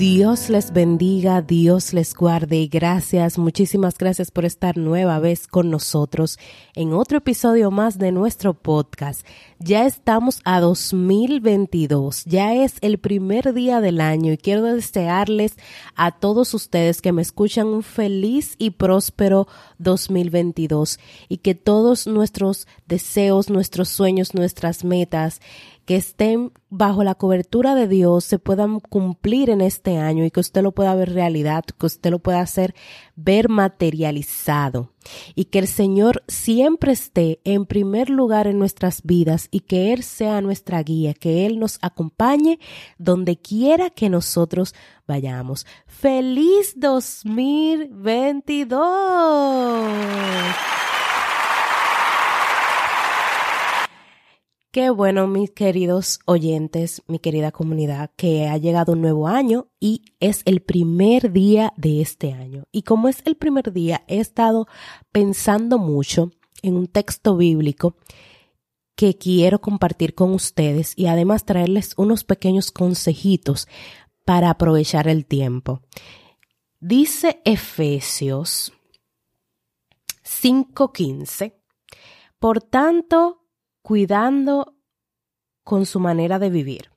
Dios les bendiga, Dios les guarde y gracias, muchísimas gracias por estar nueva vez con nosotros en otro episodio más de nuestro podcast. Ya estamos a 2022, ya es el primer día del año y quiero desearles a todos ustedes que me escuchan un feliz y próspero 2022 y que todos nuestros deseos, nuestros sueños, nuestras metas que estén bajo la cobertura de Dios se puedan cumplir en este año y que usted lo pueda ver realidad, que usted lo pueda hacer ver materializado y que el Señor siempre esté en primer lugar en nuestras vidas y que Él sea nuestra guía, que Él nos acompañe donde quiera que nosotros vayamos. ¡Feliz 2022! Qué bueno, mis queridos oyentes, mi querida comunidad, que ha llegado un nuevo año y es el primer día de este año. Y como es el primer día, he estado pensando mucho en un texto bíblico que quiero compartir con ustedes y además traerles unos pequeños consejitos para aprovechar el tiempo. Dice Efesios 5:15, por tanto, cuidando con su manera de vivir.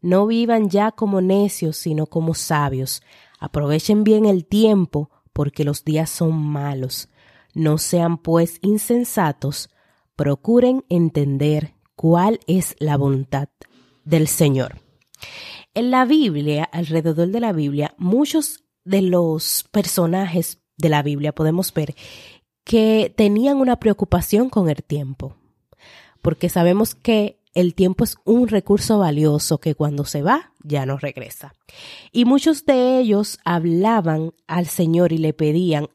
No vivan ya como necios, sino como sabios. Aprovechen bien el tiempo, porque los días son malos. No sean pues insensatos, procuren entender cuál es la voluntad del Señor. En la Biblia, alrededor de la Biblia, muchos de los personajes de la Biblia podemos ver que tenían una preocupación con el tiempo porque sabemos que el tiempo es un recurso valioso que cuando se va ya no regresa. Y muchos de ellos hablaban al Señor y le pedían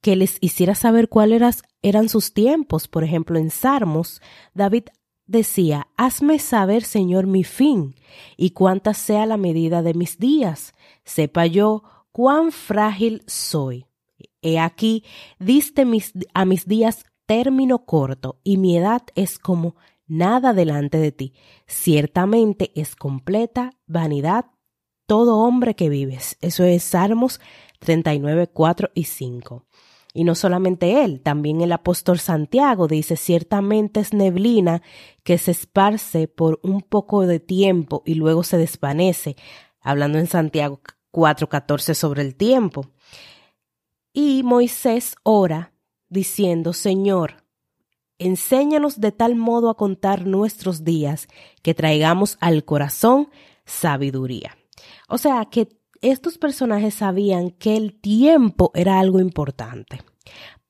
que les hiciera saber cuáles eran sus tiempos. Por ejemplo, en Salmos, David decía, Hazme saber, Señor, mi fin y cuánta sea la medida de mis días. Sepa yo cuán frágil soy. He aquí, diste a mis días término corto y mi edad es como nada delante de ti. Ciertamente es completa vanidad todo hombre que vives. Eso es Salmos 39, 4 y 5. Y no solamente él, también el apóstol Santiago dice, ciertamente es neblina que se esparce por un poco de tiempo y luego se desvanece, hablando en Santiago 4.14 sobre el tiempo. Y Moisés ora diciendo, Señor, enséñanos de tal modo a contar nuestros días que traigamos al corazón sabiduría. O sea, que estos personajes sabían que el tiempo era algo importante.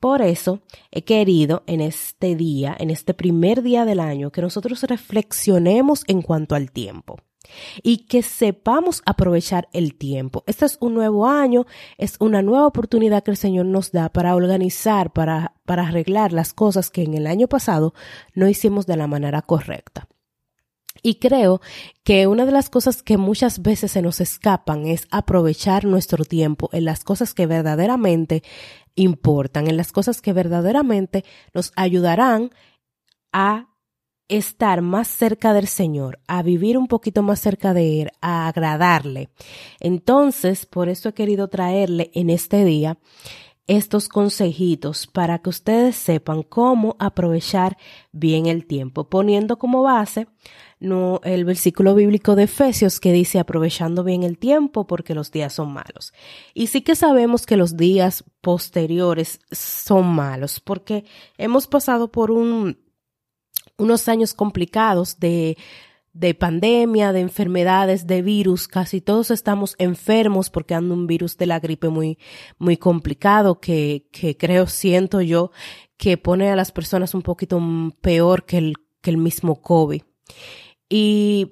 Por eso he querido en este día, en este primer día del año, que nosotros reflexionemos en cuanto al tiempo y que sepamos aprovechar el tiempo. Este es un nuevo año, es una nueva oportunidad que el Señor nos da para organizar, para, para arreglar las cosas que en el año pasado no hicimos de la manera correcta. Y creo que una de las cosas que muchas veces se nos escapan es aprovechar nuestro tiempo en las cosas que verdaderamente importan, en las cosas que verdaderamente nos ayudarán a estar más cerca del Señor, a vivir un poquito más cerca de Él, a agradarle. Entonces, por eso he querido traerle en este día estos consejitos para que ustedes sepan cómo aprovechar bien el tiempo, poniendo como base no, el versículo bíblico de Efesios que dice aprovechando bien el tiempo porque los días son malos. Y sí que sabemos que los días posteriores son malos porque hemos pasado por un unos años complicados de, de pandemia, de enfermedades, de virus, casi todos estamos enfermos porque anda un virus de la gripe muy, muy complicado que, que creo, siento yo, que pone a las personas un poquito peor que el, que el mismo COVID. Y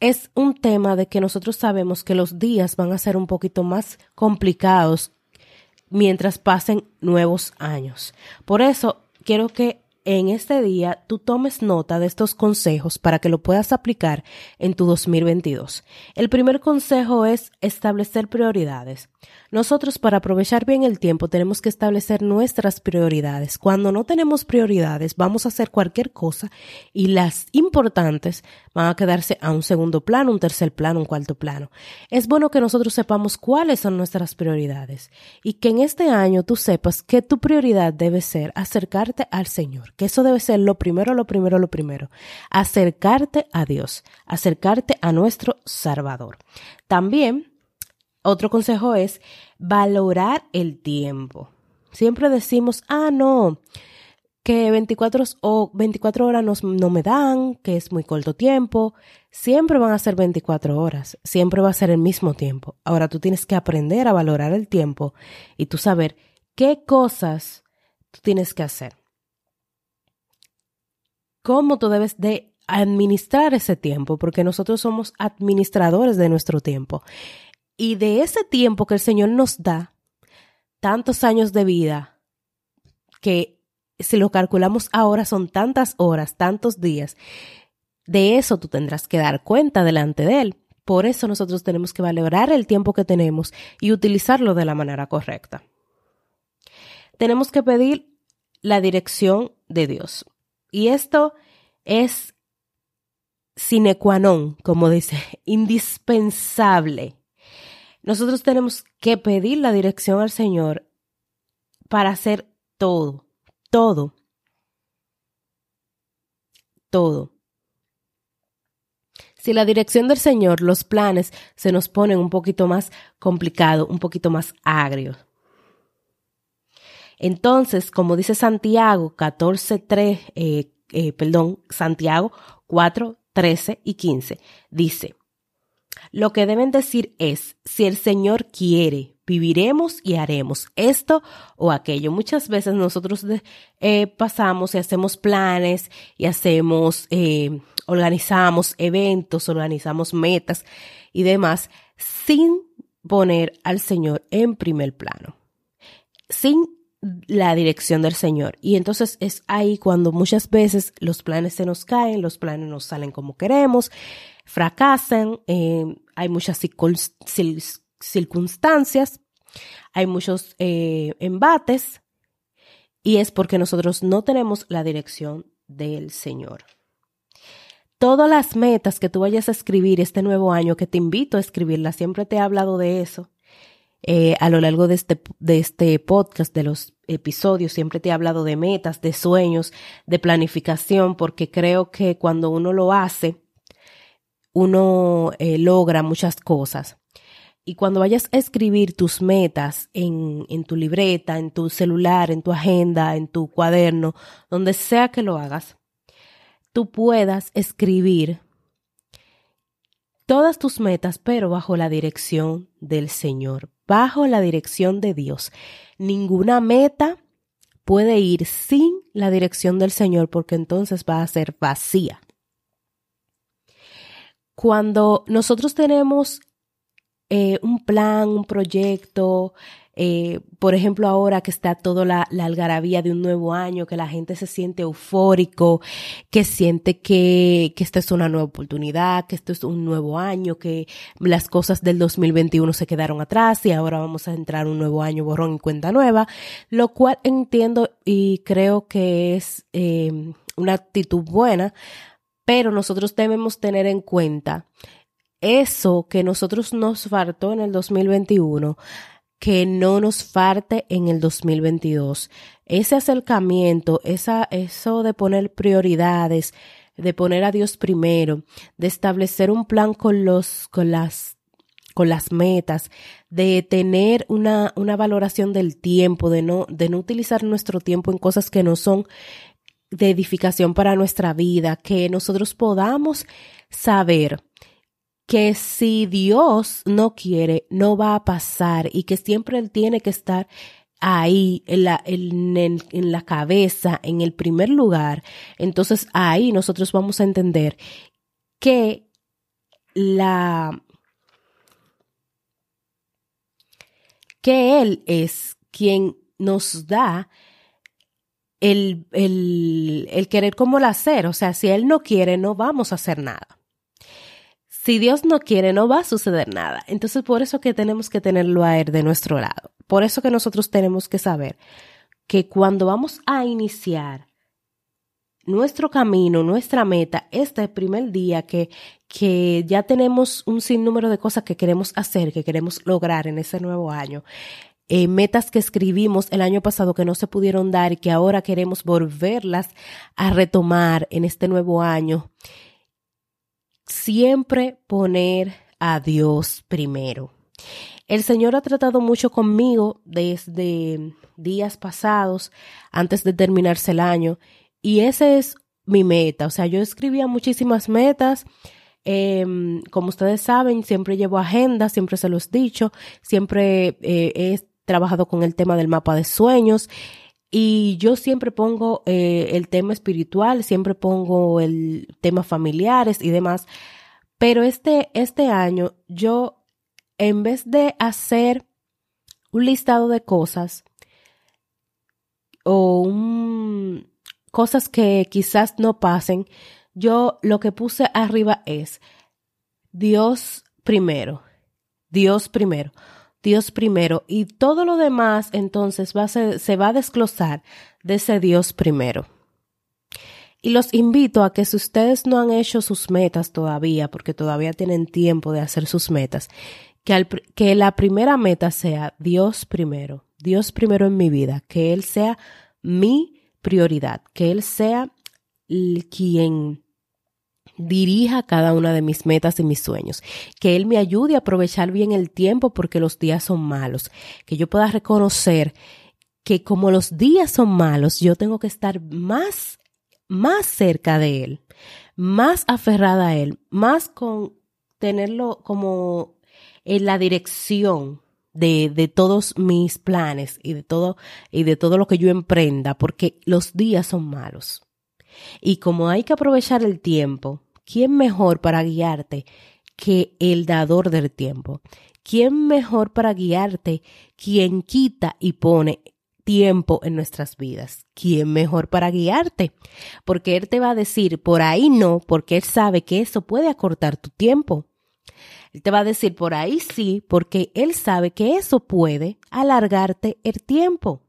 es un tema de que nosotros sabemos que los días van a ser un poquito más complicados mientras pasen nuevos años. Por eso quiero que en este día tú tomes nota de estos consejos para que lo puedas aplicar en tu 2022. El primer consejo es establecer prioridades. Nosotros para aprovechar bien el tiempo tenemos que establecer nuestras prioridades. Cuando no tenemos prioridades vamos a hacer cualquier cosa y las importantes van a quedarse a un segundo plano, un tercer plano, un cuarto plano. Es bueno que nosotros sepamos cuáles son nuestras prioridades y que en este año tú sepas que tu prioridad debe ser acercarte al Señor que eso debe ser lo primero, lo primero, lo primero. Acercarte a Dios, acercarte a nuestro Salvador. También, otro consejo es valorar el tiempo. Siempre decimos, ah, no, que 24, o 24 horas no me dan, que es muy corto tiempo. Siempre van a ser 24 horas, siempre va a ser el mismo tiempo. Ahora tú tienes que aprender a valorar el tiempo y tú saber qué cosas tú tienes que hacer cómo tú debes de administrar ese tiempo, porque nosotros somos administradores de nuestro tiempo. Y de ese tiempo que el Señor nos da, tantos años de vida, que si lo calculamos ahora son tantas horas, tantos días, de eso tú tendrás que dar cuenta delante de Él. Por eso nosotros tenemos que valorar el tiempo que tenemos y utilizarlo de la manera correcta. Tenemos que pedir la dirección de Dios. Y esto es sine qua non, como dice, indispensable. Nosotros tenemos que pedir la dirección al Señor para hacer todo, todo, todo. Si la dirección del Señor, los planes se nos ponen un poquito más complicado, un poquito más agrio. Entonces, como dice Santiago 14.3, eh, eh, perdón, Santiago 4, 13 y 15, dice, lo que deben decir es, si el Señor quiere, viviremos y haremos esto o aquello. Muchas veces nosotros eh, pasamos y hacemos planes y hacemos, eh, organizamos eventos, organizamos metas y demás sin poner al Señor en primer plano, sin la dirección del Señor. Y entonces es ahí cuando muchas veces los planes se nos caen, los planes no salen como queremos, fracasan, eh, hay muchas circunstancias, hay muchos eh, embates y es porque nosotros no tenemos la dirección del Señor. Todas las metas que tú vayas a escribir este nuevo año, que te invito a escribirlas, siempre te he hablado de eso, eh, a lo largo de este, de este podcast, de los episodios, siempre te he hablado de metas, de sueños, de planificación, porque creo que cuando uno lo hace, uno eh, logra muchas cosas. Y cuando vayas a escribir tus metas en, en tu libreta, en tu celular, en tu agenda, en tu cuaderno, donde sea que lo hagas, tú puedas escribir todas tus metas, pero bajo la dirección del Señor, bajo la dirección de Dios. Ninguna meta puede ir sin la dirección del Señor porque entonces va a ser vacía. Cuando nosotros tenemos eh, un plan, un proyecto, eh, por ejemplo, ahora que está toda la, algarabía de un nuevo año, que la gente se siente eufórico, que siente que, que esta es una nueva oportunidad, que esto es un nuevo año, que las cosas del 2021 se quedaron atrás y ahora vamos a entrar un nuevo año borrón y cuenta nueva, lo cual entiendo y creo que es eh, una actitud buena, pero nosotros debemos tener en cuenta eso que nosotros nos faltó en el 2021 que no nos falte en el 2022. Ese acercamiento, esa, eso de poner prioridades, de poner a Dios primero, de establecer un plan con los, con las, con las metas, de tener una, una valoración del tiempo, de no, de no utilizar nuestro tiempo en cosas que no son de edificación para nuestra vida, que nosotros podamos saber que si Dios no quiere, no va a pasar y que siempre Él tiene que estar ahí en la, en, la cabeza, en el primer lugar, entonces ahí nosotros vamos a entender que la que Él es quien nos da el, el, el querer como el hacer. O sea, si Él no quiere, no vamos a hacer nada. Si Dios no quiere, no va a suceder nada. Entonces, por eso que tenemos que tenerlo a Él de nuestro lado. Por eso que nosotros tenemos que saber que cuando vamos a iniciar nuestro camino, nuestra meta, este primer día que, que ya tenemos un sinnúmero de cosas que queremos hacer, que queremos lograr en ese nuevo año, eh, metas que escribimos el año pasado que no se pudieron dar y que ahora queremos volverlas a retomar en este nuevo año. Siempre poner a Dios primero. El Señor ha tratado mucho conmigo desde días pasados, antes de terminarse el año, y ese es mi meta. O sea, yo escribía muchísimas metas. Em, como ustedes saben, siempre llevo agenda, siempre se los he dicho, siempre eh, he trabajado con el tema del mapa de sueños y yo siempre pongo eh, el tema espiritual, siempre pongo el tema familiares y demás. Pero este, este año yo, en vez de hacer un listado de cosas o un, cosas que quizás no pasen, yo lo que puse arriba es Dios primero, Dios primero. Dios primero y todo lo demás entonces se va a desglosar de ese Dios primero. Y los invito a que si ustedes no han hecho sus metas todavía, porque todavía tienen tiempo de hacer sus metas, que, que la primera meta sea Dios primero, Dios primero en mi vida, que Él sea mi prioridad, que Él sea quien dirija cada una de mis metas y mis sueños, que Él me ayude a aprovechar bien el tiempo porque los días son malos, que yo pueda reconocer que como los días son malos, yo tengo que estar más, más cerca de Él, más aferrada a Él, más con tenerlo como en la dirección de, de, todos mis planes y de todo, y de todo lo que yo emprenda, porque los días son malos. Y como hay que aprovechar el tiempo, ¿quién mejor para guiarte que el dador del tiempo? ¿Quién mejor para guiarte quien quita y pone tiempo en nuestras vidas? ¿Quién mejor para guiarte? Porque Él te va a decir, por ahí no, porque Él sabe que eso puede acortar tu tiempo. Él te va a decir, por ahí sí, porque Él sabe que eso puede alargarte el tiempo.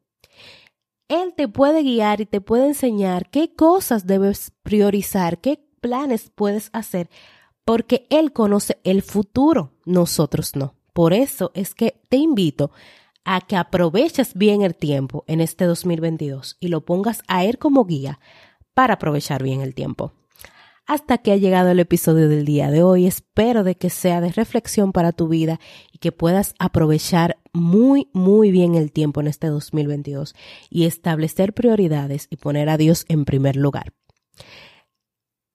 Él te puede guiar y te puede enseñar qué cosas debes priorizar, qué planes puedes hacer, porque Él conoce el futuro, nosotros no. Por eso es que te invito a que aproveches bien el tiempo en este 2022 y lo pongas a Él como guía para aprovechar bien el tiempo. Hasta que ha llegado el episodio del día de hoy, espero de que sea de reflexión para tu vida y que puedas aprovechar muy, muy bien el tiempo en este 2022 y establecer prioridades y poner a Dios en primer lugar.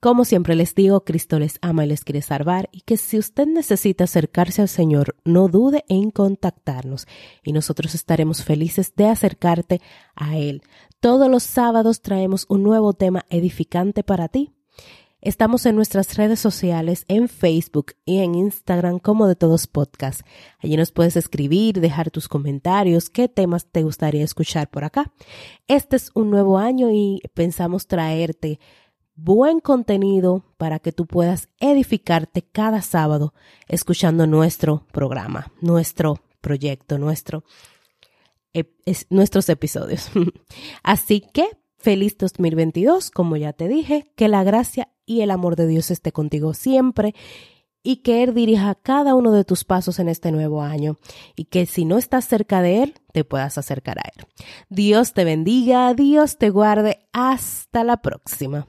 Como siempre les digo, Cristo les ama y les quiere salvar y que si usted necesita acercarse al Señor, no dude en contactarnos y nosotros estaremos felices de acercarte a Él. Todos los sábados traemos un nuevo tema edificante para ti Estamos en nuestras redes sociales, en Facebook y en Instagram como de todos podcast. Allí nos puedes escribir, dejar tus comentarios, qué temas te gustaría escuchar por acá. Este es un nuevo año y pensamos traerte buen contenido para que tú puedas edificarte cada sábado escuchando nuestro programa, nuestro proyecto, nuestro, nuestros episodios. Así que feliz 2022, como ya te dije, que la gracia y el amor de Dios esté contigo siempre y que Él dirija cada uno de tus pasos en este nuevo año y que si no estás cerca de Él, te puedas acercar a Él. Dios te bendiga, Dios te guarde. Hasta la próxima.